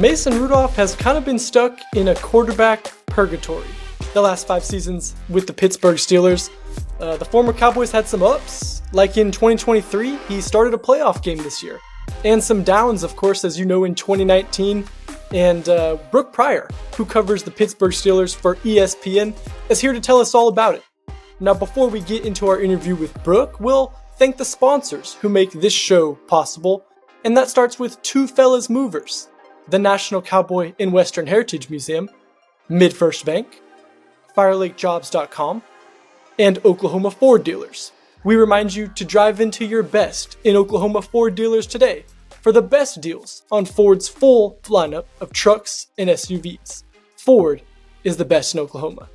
Mason Rudolph has kind of been stuck in a quarterback purgatory the last five seasons with the Pittsburgh Steelers. Uh, the former Cowboys had some ups, like in 2023, he started a playoff game this year, and some downs, of course, as you know, in 2019. And uh, Brooke Pryor, who covers the Pittsburgh Steelers for ESPN, is here to tell us all about it. Now, before we get into our interview with Brooke, we'll thank the sponsors who make this show possible, and that starts with Two Fellas Movers, the National Cowboy and Western Heritage Museum, MidFirst Bank, FireLakeJobs.com, and Oklahoma Ford Dealers. We remind you to drive into your best in Oklahoma Ford dealers today for the best deals on Ford's full lineup of trucks and SUVs. Ford is the best in Oklahoma.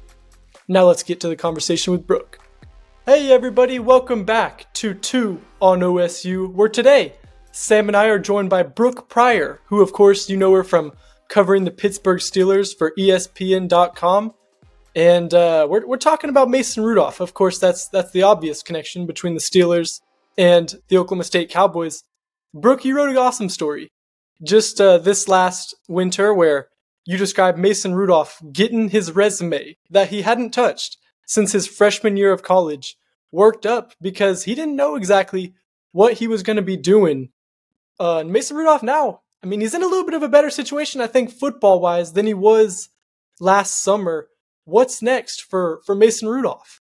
Now let's get to the conversation with Brooke. Hey everybody, welcome back to 2 on OSU, where today Sam and I are joined by Brooke Pryor, who of course you know her from covering the Pittsburgh Steelers for ESPN.com and uh, we're we're talking about Mason Rudolph. Of course, that's that's the obvious connection between the Steelers and the Oklahoma State Cowboys. Brooke, you wrote an awesome story just uh, this last winter where you described Mason Rudolph getting his resume that he hadn't touched since his freshman year of college worked up because he didn't know exactly what he was going to be doing. Uh, Mason Rudolph now, I mean, he's in a little bit of a better situation, I think, football wise, than he was last summer what's next for for Mason Rudolph?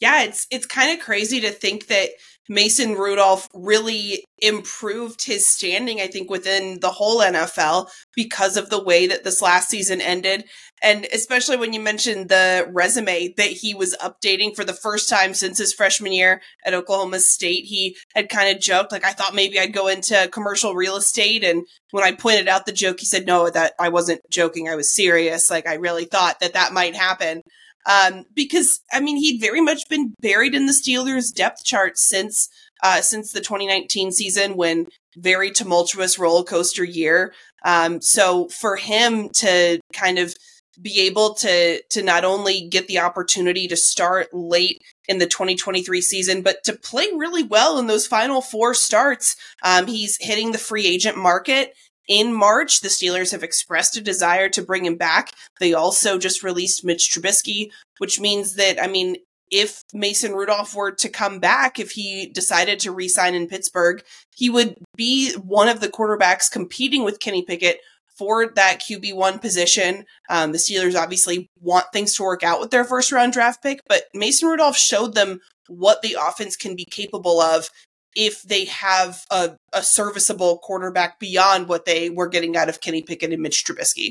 Yeah, it's it's kind of crazy to think that Mason Rudolph really improved his standing, I think, within the whole NFL because of the way that this last season ended. And especially when you mentioned the resume that he was updating for the first time since his freshman year at Oklahoma State, he had kind of joked, like, I thought maybe I'd go into commercial real estate. And when I pointed out the joke, he said, no, that I wasn't joking. I was serious. Like, I really thought that that might happen. Um, because I mean, he'd very much been buried in the Steelers depth chart since uh, since the 2019 season when very tumultuous roller coaster year. Um, so for him to kind of be able to to not only get the opportunity to start late in the 2023 season, but to play really well in those final four starts. Um, he's hitting the free agent market in March. The Steelers have expressed a desire to bring him back. They also just released Mitch Trubisky, which means that, I mean, if Mason Rudolph were to come back, if he decided to resign in Pittsburgh, he would be one of the quarterbacks competing with Kenny Pickett for that QB1 position. Um, the Steelers obviously want things to work out with their first round draft pick, but Mason Rudolph showed them what the offense can be capable of if they have a, a serviceable quarterback beyond what they were getting out of Kenny Pickett and Mitch Trubisky.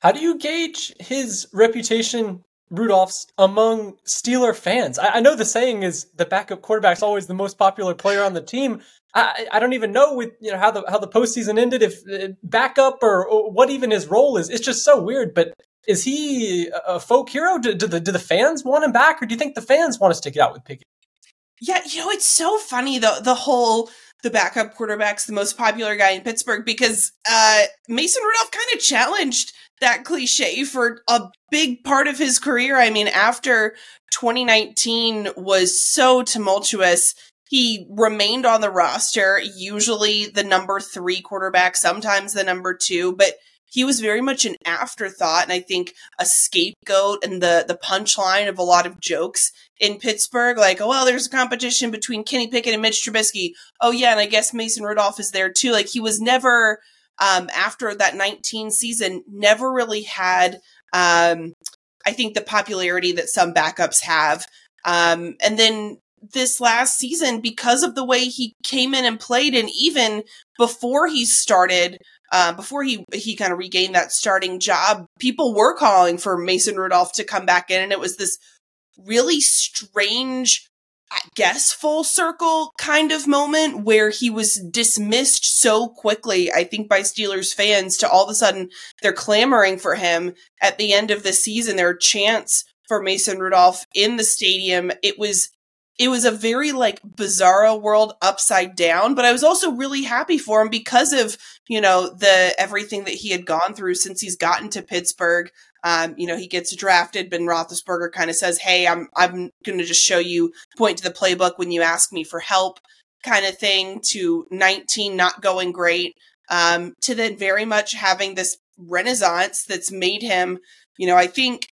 How do you gauge his reputation Rudolph's among Steeler fans. I, I, know the saying is the backup quarterback's always the most popular player on the team. I, I don't even know with you know how the how the postseason ended if uh, backup or, or, what even his role is. It's just so weird. But is he a folk hero? Do, do the do the fans want him back, or do you think the fans want to stick it out with Pickett? Yeah, you know it's so funny the the whole the backup quarterback's the most popular guy in Pittsburgh because uh, Mason Rudolph kind of challenged that cliche for a big part of his career. I mean, after 2019 was so tumultuous, he remained on the roster, usually the number three quarterback, sometimes the number two, but he was very much an afterthought and I think a scapegoat and the the punchline of a lot of jokes in Pittsburgh. Like, oh well, there's a competition between Kenny Pickett and Mitch Trubisky. Oh yeah, and I guess Mason Rudolph is there too. Like he was never um, after that 19 season, never really had, um, I think, the popularity that some backups have. Um, and then this last season, because of the way he came in and played, and even before he started, uh, before he he kind of regained that starting job, people were calling for Mason Rudolph to come back in, and it was this really strange I guess full circle kind of moment where he was dismissed so quickly, I think by Steelers fans to all of a sudden they're clamoring for him at the end of the season. There are chants for Mason Rudolph in the stadium. It was it was a very like bizarro world upside down, but I was also really happy for him because of, you know, the everything that he had gone through since he's gotten to Pittsburgh. Um, you know, he gets drafted. Ben Roethlisberger kind of says, "Hey, I'm I'm going to just show you, point to the playbook when you ask me for help," kind of thing. To 19 not going great, um, to then very much having this renaissance that's made him, you know, I think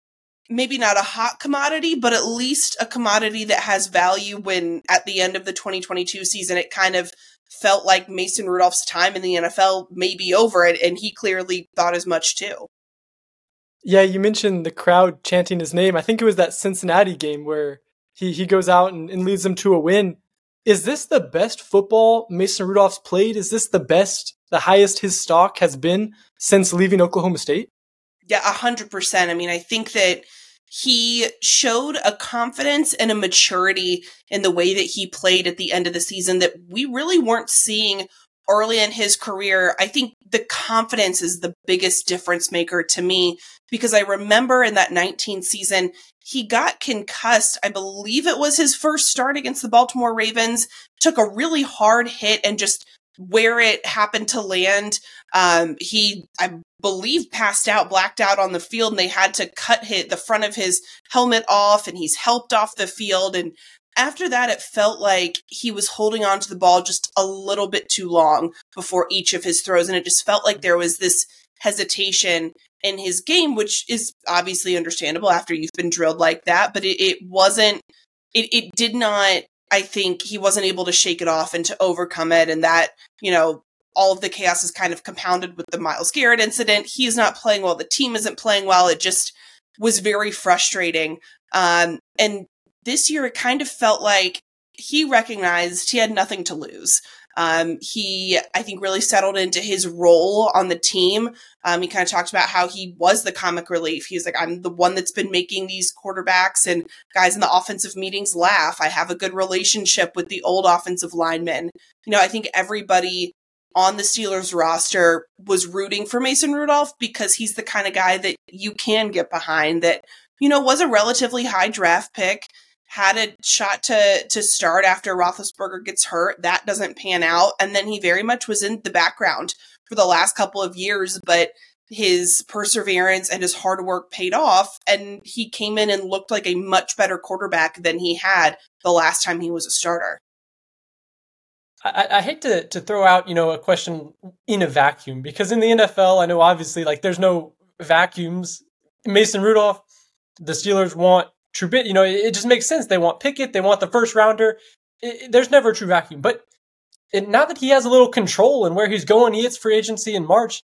maybe not a hot commodity, but at least a commodity that has value when at the end of the 2022 season, it kind of felt like Mason Rudolph's time in the NFL may be over, and, and he clearly thought as much too. Yeah, you mentioned the crowd chanting his name. I think it was that Cincinnati game where he, he goes out and, and leads them to a win. Is this the best football Mason Rudolph's played? Is this the best, the highest his stock has been since leaving Oklahoma State? Yeah, a hundred percent. I mean, I think that he showed a confidence and a maturity in the way that he played at the end of the season that we really weren't seeing early in his career. I think the confidence is the biggest difference maker to me because I remember in that 19 season, he got concussed. I believe it was his first start against the Baltimore Ravens, took a really hard hit and just where it happened to land. Um, he, I believe, passed out, blacked out on the field, and they had to cut hit the front of his helmet off, and he's helped off the field. And after that, it felt like he was holding on to the ball just a little bit too long before each of his throws, and it just felt like there was this hesitation in his game, which is obviously understandable after you've been drilled like that, but it, it wasn't, it, it did not, I think he wasn't able to shake it off and to overcome it. And that, you know, all of the chaos is kind of compounded with the Myles Garrett incident. He's not playing well. The team isn't playing well. It just was very frustrating. Um, and this year it kind of felt like he recognized he had nothing to lose. Um, he, I think, really settled into his role on the team. Um, he kind of talked about how he was the comic relief. He's like, I'm the one that's been making these quarterbacks and guys in the offensive meetings laugh. I have a good relationship with the old offensive linemen. You know, I think everybody on the Steelers roster was rooting for Mason Rudolph because he's the kind of guy that you can get behind that, you know, was a relatively high draft pick had a shot to to start after Roethlisberger gets hurt. That doesn't pan out, and then he very much was in the background for the last couple of years, but his perseverance and his hard work paid off, and he came in and looked like a much better quarterback than he had the last time he was a starter. I, I, hate to to throw out you know a question in a vacuum because in the NFL I know obviously like there's no vacuums. Mason Rudolph, the Steelers want Trubisky, you know, it, it, just makes sense. They want Pickett, they want the first rounder. It, it, there's never a true vacuum. But now that he has a little control and where he's going, he hits free agency in March.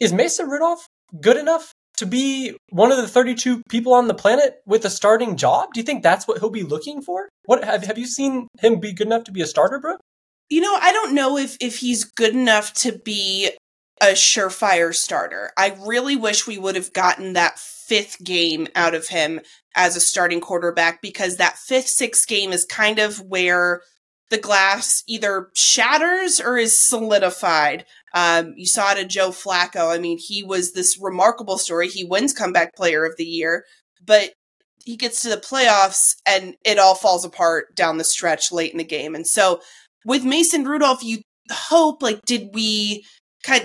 Is Mason Rudolph good enough to be one of the 32 people on the planet with a starting job? Do you think that's what he'll be looking for? What have have you seen him be good enough to be a starter, bro? You know, I don't know if if he's good enough to be a surefire starter. I really wish we would have gotten that fifth game out of him as a starting quarterback because that fifth, sixth game is kind of where the glass either shatters or is solidified. Um, you saw it at Joe Flacco. I mean, he was this remarkable story. He wins comeback player of the year, but he gets to the playoffs and it all falls apart down the stretch late in the game. And so with Mason Rudolph, you hope like, did we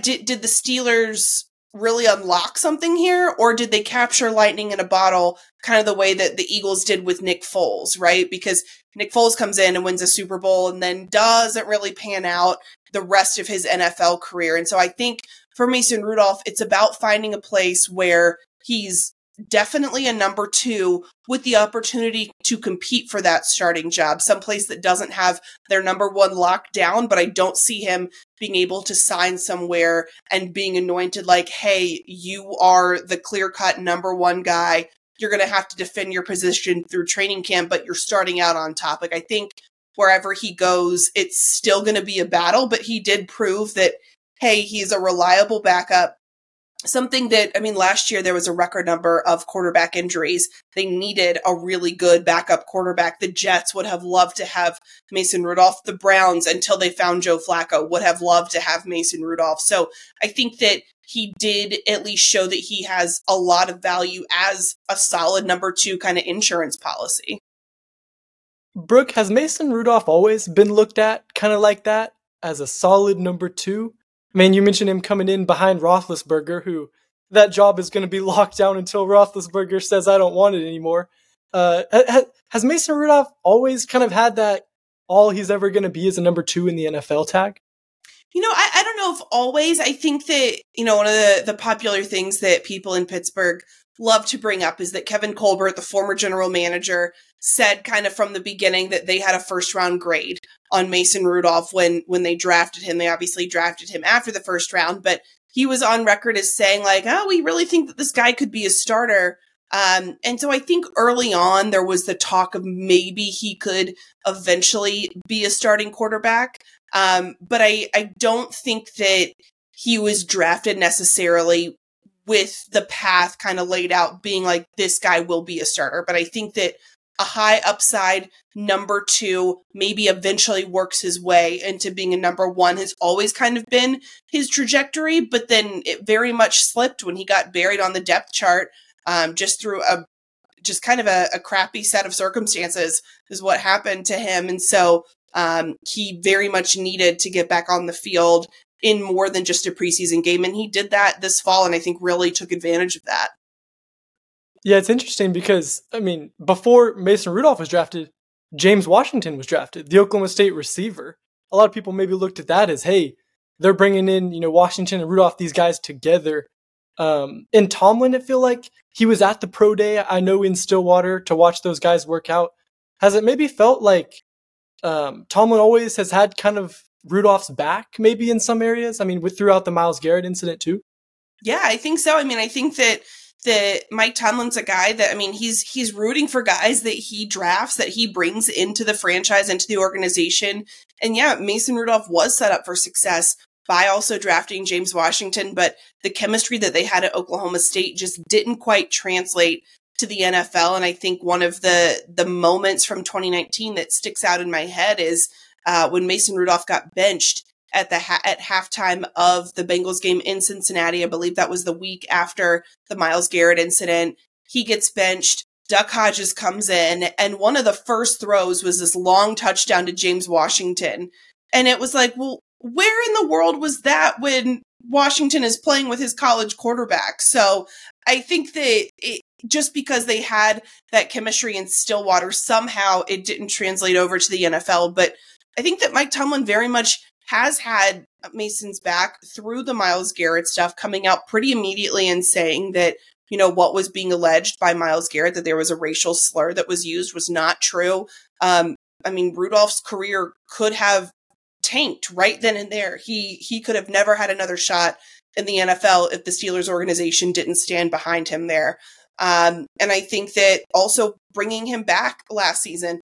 did, did the Steelers really unlock something here or did they capture lightning in a bottle kind of the way that the Eagles did with Nick Foles, right? Because Nick Foles comes in and wins a Super Bowl and then doesn't really pan out the rest of his NFL career. And so I think for Mason Rudolph, it's about finding a place where he's definitely a number two with the opportunity to compete for that starting job, someplace that doesn't have their number one locked down, but I don't see him being able to sign somewhere and being anointed like, hey, you are the clear cut number one guy. You're going to have to defend your position through training camp, but you're starting out on top. Like, I think wherever he goes, it's still going to be a battle, but he did prove that, hey, he's a reliable backup something that I mean last year there was a record number of quarterback injuries. They needed a really good backup quarterback. The Jets would have loved to have Mason Rudolph. The Browns until they found Joe Flacco would have loved to have Mason Rudolph. So I think that he did at least show that he has a lot of value as a solid number 2 kind of insurance policy. Brooke, has Mason Rudolph always been looked at kind of like that as a solid number 2? I mean, you mentioned him coming in behind Roethlisberger, who that job is going to be locked down until Roethlisberger says, I don't want it anymore. Uh, has Mason Rudolph always kind of had that all he's ever going to be is a number two in the NFL tag? You know, I, I don't know if always. I think that, you know, one of the, the popular things that people in Pittsburgh love to bring up is that Kevin Colbert, the former general manager, said kind of from the beginning that they had a first round grade on Mason Rudolph when when they drafted him. They obviously drafted him after the first round, but he was on record as saying like, "Oh, we really think that this guy could be a starter." Um, and so I think early on there was the talk of maybe he could eventually be a starting quarterback. Um, but I, I don't think that he was drafted necessarily with the path kind of laid out being like this guy will be a starter. But I think that a high upside number two maybe eventually works his way into being a number one has always kind of been his trajectory, but then it very much slipped when he got buried on the depth chart um, just through a just kind of a, a, crappy set of circumstances is what happened to him. And so um, he very much needed to get back on the field in more than just a preseason game. And he did that this fall and I think really took advantage of that. Yeah, it's interesting because, I mean, before Mason Rudolph was drafted, James Washington was drafted, the Oklahoma State receiver. A lot of people maybe looked at that as, hey, they're bringing in, you know, Washington and Rudolph, these guys together um, in Tomlin, it feel like he was at the pro day. I know in Stillwater to watch those guys work out. Has it maybe felt like um, Tomlin always has had kind of Rudolph's back, maybe in some areas? I mean, with throughout the Myles Garrett incident too. Yeah, I think so. I mean, I think that that Mike Tomlin's a guy that I mean he's he's rooting for guys that he drafts that he brings into the franchise into the organization and yeah Mason Rudolph was set up for success by also drafting James Washington, but the chemistry that they had at Oklahoma State just didn't quite translate to the NFL. And I think one of the the moments from 2019 that sticks out in my head is uh, when Mason Rudolph got benched at the ha- at halftime of the Bengals game in Cincinnati. I believe that was the week after the Myles Garrett incident. He gets benched. Duck Hodges comes in, and one of the first throws was this long touchdown to James Washington. And it was like, well, where in the world was that when Washington is playing with his college quarterback? So I think that it, just because they had that chemistry in Stillwater, somehow it didn't translate over to the NFL. But I think that Mike Tomlin very much has had Mason's back through the Myles Garrett stuff, coming out pretty immediately and saying that, you know, what was being alleged by Myles Garrett, that there was a racial slur that was used, was not true. Um, I mean, Rudolph's career could have tanked right then and there. He he could have never had another shot in the NFL if the Steelers organization didn't stand behind him there. Um, and I think that also bringing him back last season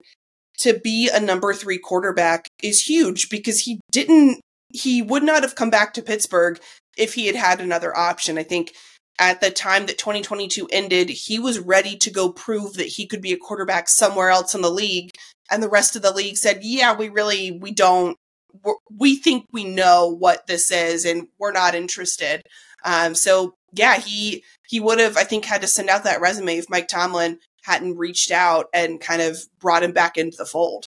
to be a number three quarterback is huge because he didn't he would not have come back to Pittsburgh if he had had another option. I think at the time that 2022 ended, he was ready to go prove that he could be a quarterback somewhere else in the league. And the rest of the league said, yeah, we really, we don't we think we know what this is and we're not interested. Um, so yeah, he he would have I think had to send out that resume if Mike Tomlin hadn't reached out and kind of brought him back into the fold.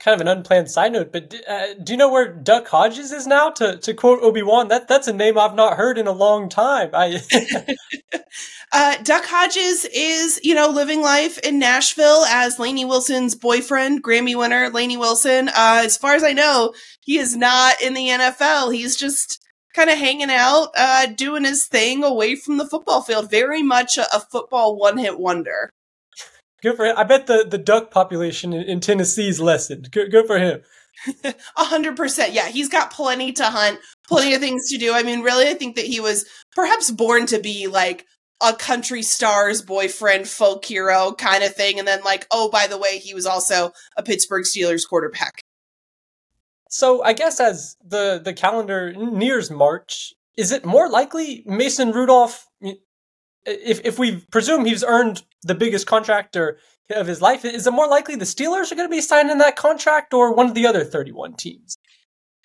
Kind of an unplanned side note, but uh, do you know where Duck Hodges is now? To to quote Obi Wan, that that's a name I've not heard in a long time. I Uh, Duck Hodges is, you know, living life in Nashville as Lainey Wilson's boyfriend, Grammy winner Lainey Wilson. Uh, as far as I know, he is not in the NFL. He's just kind of hanging out, uh, doing his thing away from the football field. Very much a, a football one hit wonder. Good for him. I bet the, the duck population in, in Tennessee's lessened. Good, good for him. A hundred percent. Yeah, he's got plenty to hunt, plenty of things to do. I mean, really, I think that he was perhaps born to be like a country star's boyfriend, folk hero kind of thing. And then, like, oh, by the way, he was also a Pittsburgh Steelers quarterback. So I guess as the, the calendar nears March, is it more likely Mason Rudolph, if, if we presume he's earned the biggest contract of his life, is it more likely the Steelers are going to be signing that contract or one of the other 31 teams?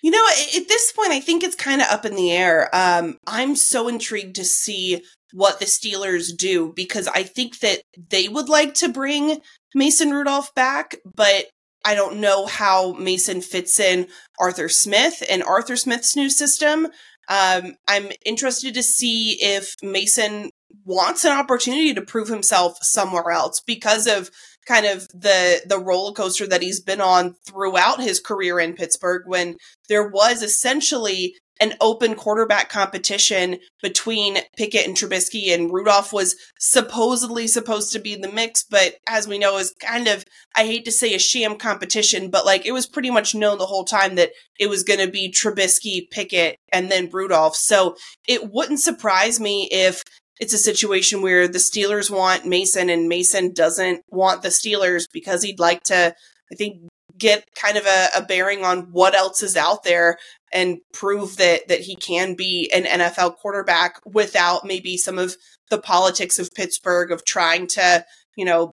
You know, at this point, I think it's kind of up in the air. Um, I'm so intrigued to see what the Steelers do because I think that they would like to bring Mason Rudolph back, but I don't know how Mason fits in Arthur Smith and Arthur Smith's new system. Um, I'm interested to see if Mason wants an opportunity to prove himself somewhere else because of kind of the the roller coaster that he's been on throughout his career in Pittsburgh when there was essentially an open quarterback competition between Pickett and Trubisky and Rudolph was supposedly supposed to be in the mix, but as we know is kind of I hate to say a sham competition, but like it was pretty much known the whole time that it was going to be Trubisky, Pickett, and then Rudolph. So it wouldn't surprise me if it's a situation where the Steelers want Mason and Mason doesn't want the Steelers because he'd like to, I think, get kind of a, a, bearing on what else is out there and prove that that he can be an NFL quarterback without maybe some of the politics of Pittsburgh of trying to, you know,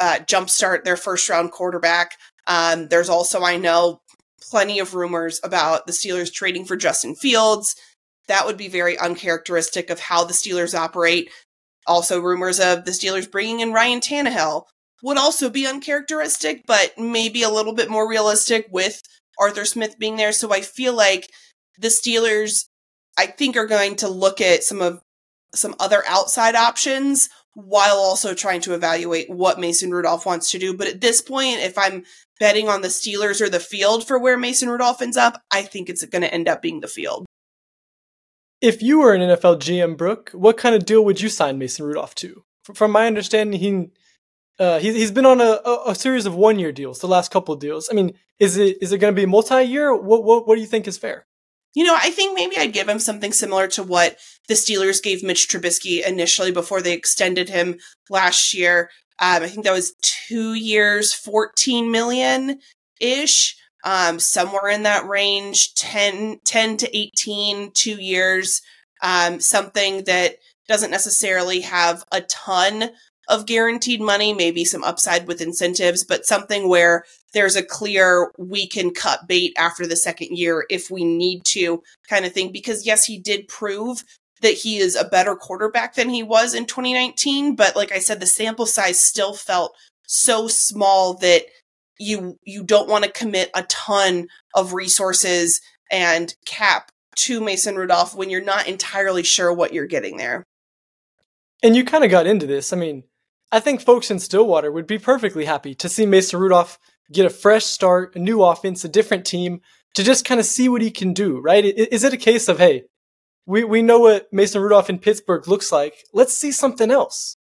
uh, jumpstart their first round quarterback. Um, there's also, I know, plenty of rumors about the Steelers trading for Justin Fields that would be very uncharacteristic of how the Steelers operate. Also, rumors of the Steelers bringing in Ryan Tannehill would also be uncharacteristic, but maybe a little bit more realistic with Arthur Smith being there. So I feel like the Steelers, I think, are going to look at some of some other outside options while also trying to evaluate what Mason Rudolph wants to do. But at this point, if I'm betting on the Steelers or the field for where Mason Rudolph ends up, I think it's going to end up being the field. If you were an NFL GM, Brooke, what kind of deal would you sign Mason Rudolph to? From my understanding, he uh, he, he's been on a, a, series of one year deals, the last couple of deals. I mean, is it is it going to be multi year? What, what what do you think is fair? You know, I think maybe I'd give him something similar to what the Steelers gave Mitch Trubisky initially before they extended him last year. Um, I think that was two years, fourteen million ish um, somewhere in that range 10, 10 to 18, two years, um, something that doesn't necessarily have a ton of guaranteed money, maybe some upside with incentives, but something where there's a clear we can cut bait after the second year if we need to kind of thing. Because yes, he did prove that he is a better quarterback than he was in 2019, but like I said, the sample size still felt so small that you you don't want to commit a ton of resources and cap to Mason Rudolph when you're not entirely sure what you're getting there. And you kind of got into this. I mean, I think folks in Stillwater would be perfectly happy to see Mason Rudolph get a fresh start, a new offense, a different team to just kind of see what he can do, right? Is it a case of, hey, we, we know what Mason Rudolph in Pittsburgh looks like. Let's see something else.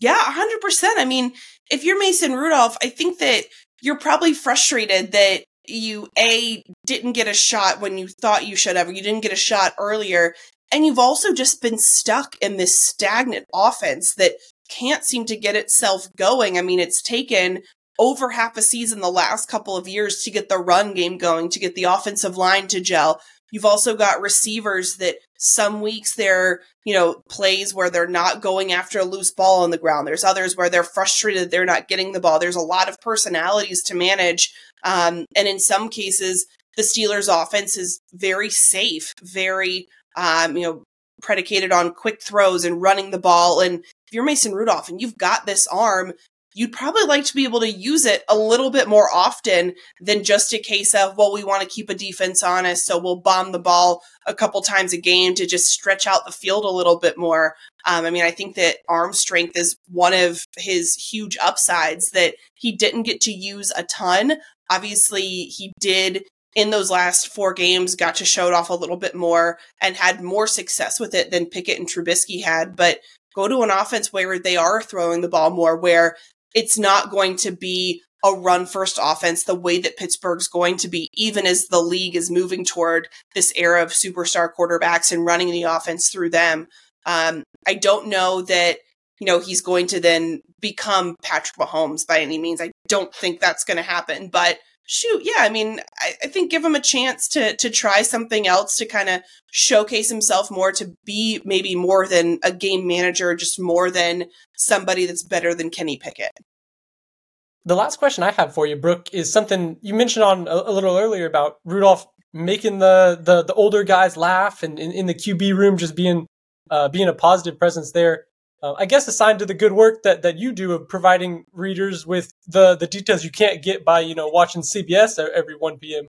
Yeah, 100%. I mean, if you're Mason Rudolph, I think that you're probably frustrated that you a didn't get a shot when you thought you should have or you didn't get a shot earlier and you've also just been stuck in this stagnant offense that can't seem to get itself going i mean it's taken over half a season the last couple of years to get the run game going to get the offensive line to gel You've also got receivers that some weeks they're, you know, plays where they're not going after a loose ball on the ground. There's others where they're frustrated they're not getting the ball. There's a lot of personalities to manage. Um, and in some cases, the Steelers offense is very safe, very, um, you know, predicated on quick throws and running the ball. And if you're Mason Rudolph and you've got this arm, you'd probably like to be able to use it a little bit more often than just a case of, well, we want to keep a defense honest, so we'll bomb the ball a couple times a game to just stretch out the field a little bit more. Um, I mean, I think that arm strength is one of his huge upsides that he didn't get to use a ton. Obviously, he did in those last four games got to show it off a little bit more and had more success with it than Pickett and Trubisky had. But go to an offense where they are throwing the ball more, where it's not going to be a run first offense the way that Pittsburgh's going to be, even as the league is moving toward this era of superstar quarterbacks and running the offense through them. Um, I don't know that, you know, he's going to then become Patrick Mahomes by any means. I don't think that's going to happen, but shoot, yeah, I mean, I, I, think give him a chance to to try something else to kind of showcase himself more, to be maybe more than a game manager, just more than somebody that's better than Kenny Pickett. The last question I have for you, Brooke, is something you mentioned on a, a little earlier about Rudolph making the the, the older guys laugh and in, in the QB room just being uh, being a positive presence there uh, I guess a sign to the good work that, that you do of providing readers with the, the details you can't get by you know watching CBS every 1 p.m.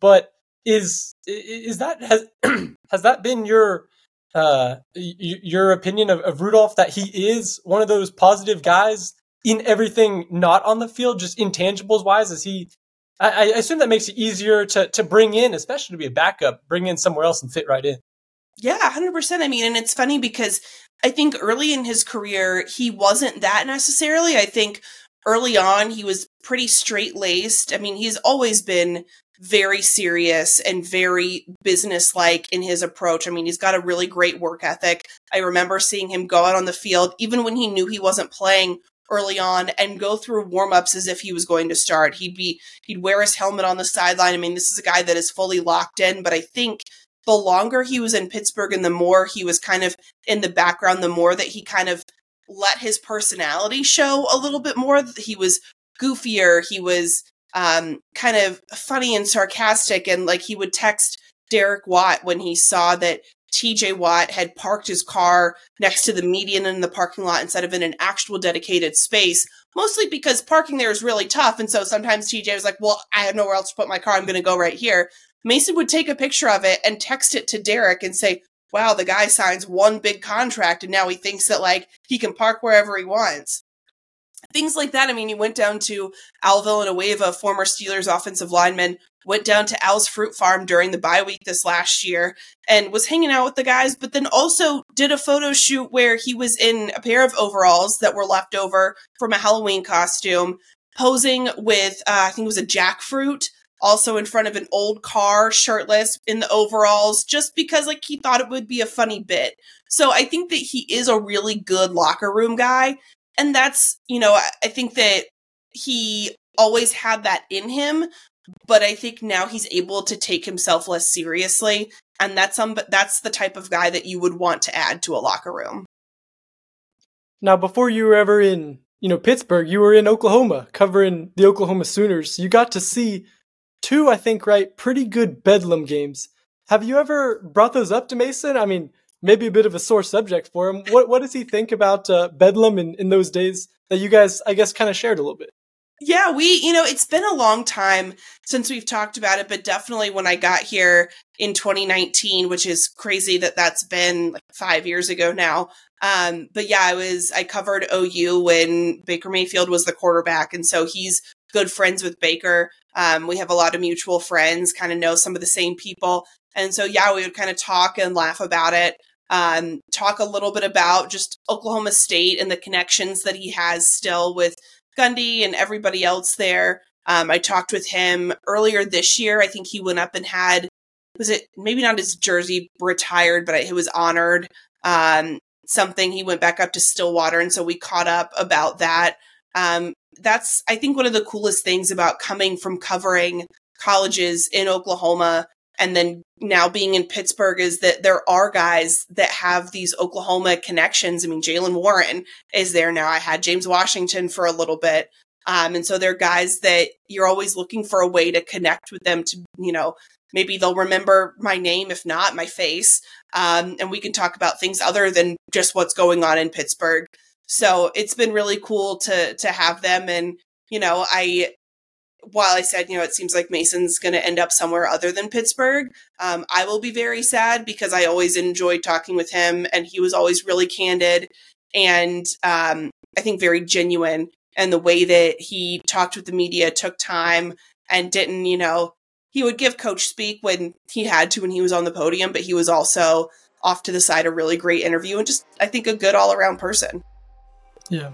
But is is that has has that been your uh, your opinion of, of Rudolph that he is one of those positive guys in everything not on the field, just intangibles wise? Is he? I, I assume that makes it easier to to bring in, especially to be a backup, bring in somewhere else and fit right in. Yeah, 100%. I mean, and it's funny because I think early in his career, he wasn't that necessarily. I think early on, he was pretty straight laced. I mean, he's always been very serious and very businesslike in his approach. I mean, he's got a really great work ethic. I remember seeing him go out on the field, even when he knew he wasn't playing early on, and go through warm-ups as if he was going to start. He'd be he'd wear his helmet on the sideline. I mean, this is a guy that is fully locked in, but I think the longer he was in Pittsburgh and the more he was kind of in the background, the more that he kind of let his personality show a little bit more. He was goofier. He was um, kind of funny and sarcastic. And like he would text Derek Watt when he saw that TJ Watt had parked his car next to the median in the parking lot instead of in an actual dedicated space, mostly because parking there is really tough. And so sometimes TJ was like, Well, I have nowhere else to put my car. I'm going to go right here. Mason would take a picture of it and text it to Derek and say, Wow, the guy signs one big contract and now he thinks that like he can park wherever he wants things like that. I mean, he went down to Al Villanueva, former Steelers offensive lineman, went down to Al's Fruit Farm during the bye week this last year and was hanging out with the guys, but then also did a photo shoot where he was in a pair of overalls that were left over from a Halloween costume, posing with, uh, I think it was a jackfruit. Also in front of an old car, shirtless in the overalls, just because like he thought it would be a funny bit. So I think that he is a really good locker room guy and that's you know I, think that he always had that in him but i think now he's able to take himself less seriously and that's some that's the type of guy that you would want to add to a locker room now before you were ever in you know pittsburgh you were in oklahoma covering the oklahoma sooners you got to see two i think right pretty good bedlam games have you ever brought those up to mason i mean maybe a bit of a sore subject for him. What what does he think about uh, Bedlam in, in those days that you guys, I guess, kind of shared a little bit? Yeah, we, you know, it's been a long time since we've talked about it, but definitely when I got here in 2019, which is crazy that that's been like five years ago now. Um, but yeah, I was, I covered OU when Baker Mayfield was the quarterback. And so he's good friends with Baker. Um, we have a lot of mutual friends, kind of know some of the same people. And so, yeah, we would kind of talk and laugh about it um, talk a little bit about just Oklahoma State and the connections that he has still with Gundy and everybody else there. Um, I talked with him earlier this year. I think he went up and had, was it maybe not his jersey retired, but he was honored. Um, something he went back up to Stillwater. And so we caught up about that. That's, I think, one of the coolest things about coming from covering colleges in Oklahoma and then now being in Pittsburgh is that there are guys that have these Oklahoma connections. I mean, Jaylen Warren is there now. I had James Washington for a little bit. Um, and so they're guys that you're always looking for a way to connect with them to, you know, maybe they'll remember my name, if not my face. Um, and we can talk about things other than just what's going on in Pittsburgh. So it's been really cool to, to have them. And, you know, I, while I said, you know, it seems like Mason's going to end up somewhere other than Pittsburgh, um, I will be very sad because I always enjoyed talking with him and he was always really candid and um, I think very genuine. And the way that he talked with the media took time and didn't, you know, he would give coach speak when he had to when he was on the podium, but he was also off to the side a really great interview and just, I think, a good all around person. Yeah.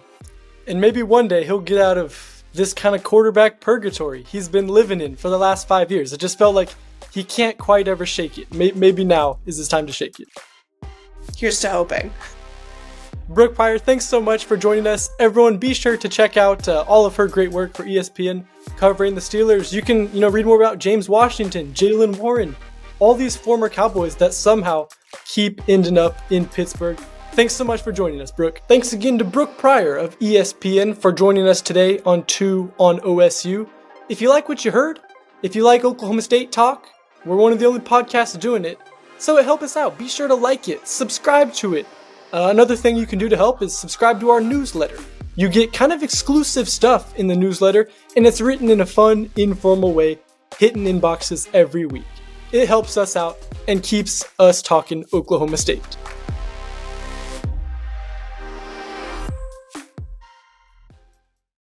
And maybe one day he'll get out of this kind of quarterback purgatory he's been living in for the last five years. It just felt like he can't quite ever shake it. Maybe now is his time to shake it. Here's to hoping. Brooke Pryor, thanks so much for joining us. Everyone, be sure to check out uh, all of her great work for ESPN covering the Steelers. You can, you know, read more about James Washington, Jaylen Warren, all these former Cowboys that somehow keep ending up in Pittsburgh. Thanks so much for joining us, Brooke. Thanks again to Brooke Pryor of ESPN for joining us today on 2 on OSU. If you like what you heard, if you like Oklahoma State talk, we're one of the only podcasts doing it. So help us out. Be sure to like it, subscribe to it. Uh, another thing you can do to help is subscribe to our newsletter. You get kind of exclusive stuff in the newsletter, and it's written in a fun, informal way, hitting inboxes every week. It helps us out and keeps us talking Oklahoma State.